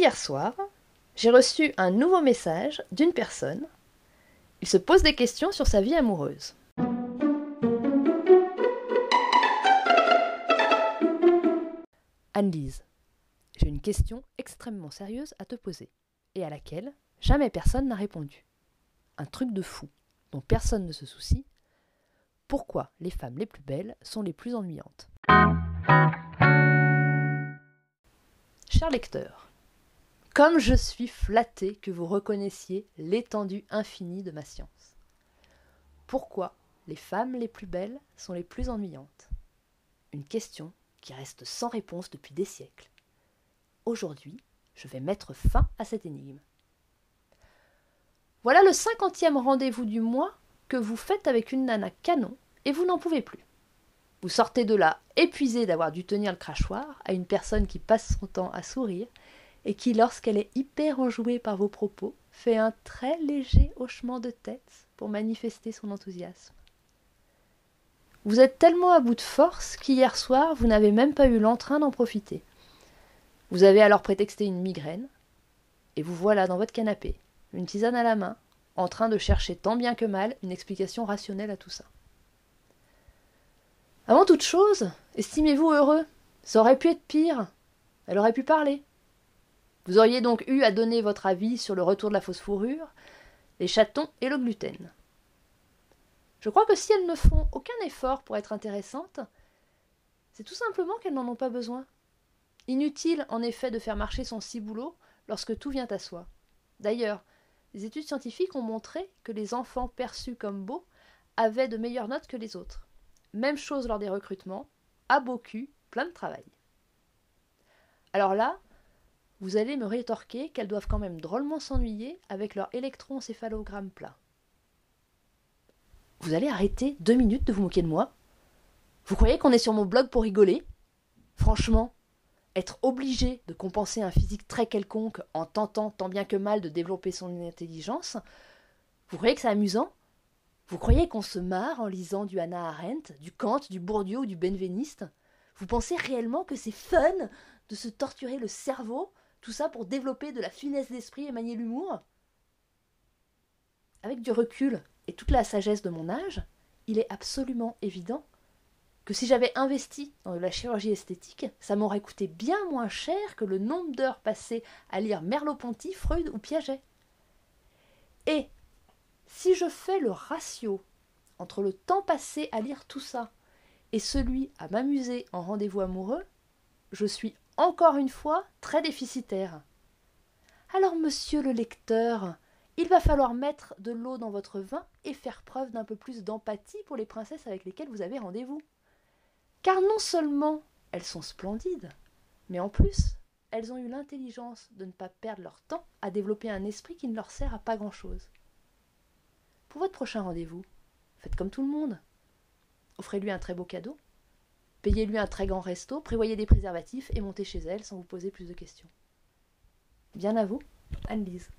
Hier soir, j'ai reçu un nouveau message d'une personne. Il se pose des questions sur sa vie amoureuse. Anne-Lise, j'ai une question extrêmement sérieuse à te poser et à laquelle jamais personne n'a répondu. Un truc de fou dont personne ne se soucie. Pourquoi les femmes les plus belles sont les plus ennuyantes? Cher lecteur, comme je suis flatté que vous reconnaissiez l'étendue infinie de ma science. Pourquoi les femmes les plus belles sont les plus ennuyantes? Une question qui reste sans réponse depuis des siècles. Aujourd'hui, je vais mettre fin à cette énigme. Voilà le cinquantième rendez-vous du mois que vous faites avec une nana canon et vous n'en pouvez plus. Vous sortez de là épuisé d'avoir dû tenir le crachoir à une personne qui passe son temps à sourire et qui, lorsqu'elle est hyper enjouée par vos propos, fait un très léger hochement de tête pour manifester son enthousiasme. Vous êtes tellement à bout de force qu'hier soir, vous n'avez même pas eu l'entrain d'en profiter. Vous avez alors prétexté une migraine, et vous voilà dans votre canapé, une tisane à la main, en train de chercher tant bien que mal une explication rationnelle à tout ça. Avant toute chose, estimez-vous heureux. Ça aurait pu être pire. Elle aurait pu parler. Vous auriez donc eu à donner votre avis sur le retour de la fausse fourrure, les chatons et le gluten. Je crois que si elles ne font aucun effort pour être intéressantes, c'est tout simplement qu'elles n'en ont pas besoin. Inutile, en effet, de faire marcher son ciboulot lorsque tout vient à soi. D'ailleurs, les études scientifiques ont montré que les enfants perçus comme beaux avaient de meilleures notes que les autres. Même chose lors des recrutements, à beau cul, plein de travail. Alors là, vous allez me rétorquer qu'elles doivent quand même drôlement s'ennuyer avec leur électroencéphalogramme plat. Vous allez arrêter deux minutes de vous moquer de moi? Vous croyez qu'on est sur mon blog pour rigoler? Franchement, être obligé de compenser un physique très quelconque en tentant tant bien que mal de développer son intelligence, vous croyez que c'est amusant? Vous croyez qu'on se marre en lisant du Hannah Arendt, du Kant, du Bourdieu ou du Benveniste? Vous pensez réellement que c'est fun de se torturer le cerveau, tout ça pour développer de la finesse d'esprit et manier l'humour Avec du recul et toute la sagesse de mon âge, il est absolument évident que si j'avais investi dans de la chirurgie esthétique, ça m'aurait coûté bien moins cher que le nombre d'heures passées à lire Merleau-Ponty, Freud ou Piaget. Et si je fais le ratio entre le temps passé à lire tout ça et celui à m'amuser en rendez-vous amoureux, je suis encore une fois très déficitaire. Alors, monsieur le lecteur, il va falloir mettre de l'eau dans votre vin et faire preuve d'un peu plus d'empathie pour les princesses avec lesquelles vous avez rendez-vous. Car non seulement elles sont splendides, mais en plus, elles ont eu l'intelligence de ne pas perdre leur temps à développer un esprit qui ne leur sert à pas grand-chose. Pour votre prochain rendez-vous, faites comme tout le monde. Offrez-lui un très beau cadeau, payez-lui un très grand resto, prévoyez des préservatifs et montez chez elle sans vous poser plus de questions. Bien à vous, Anne-Lise.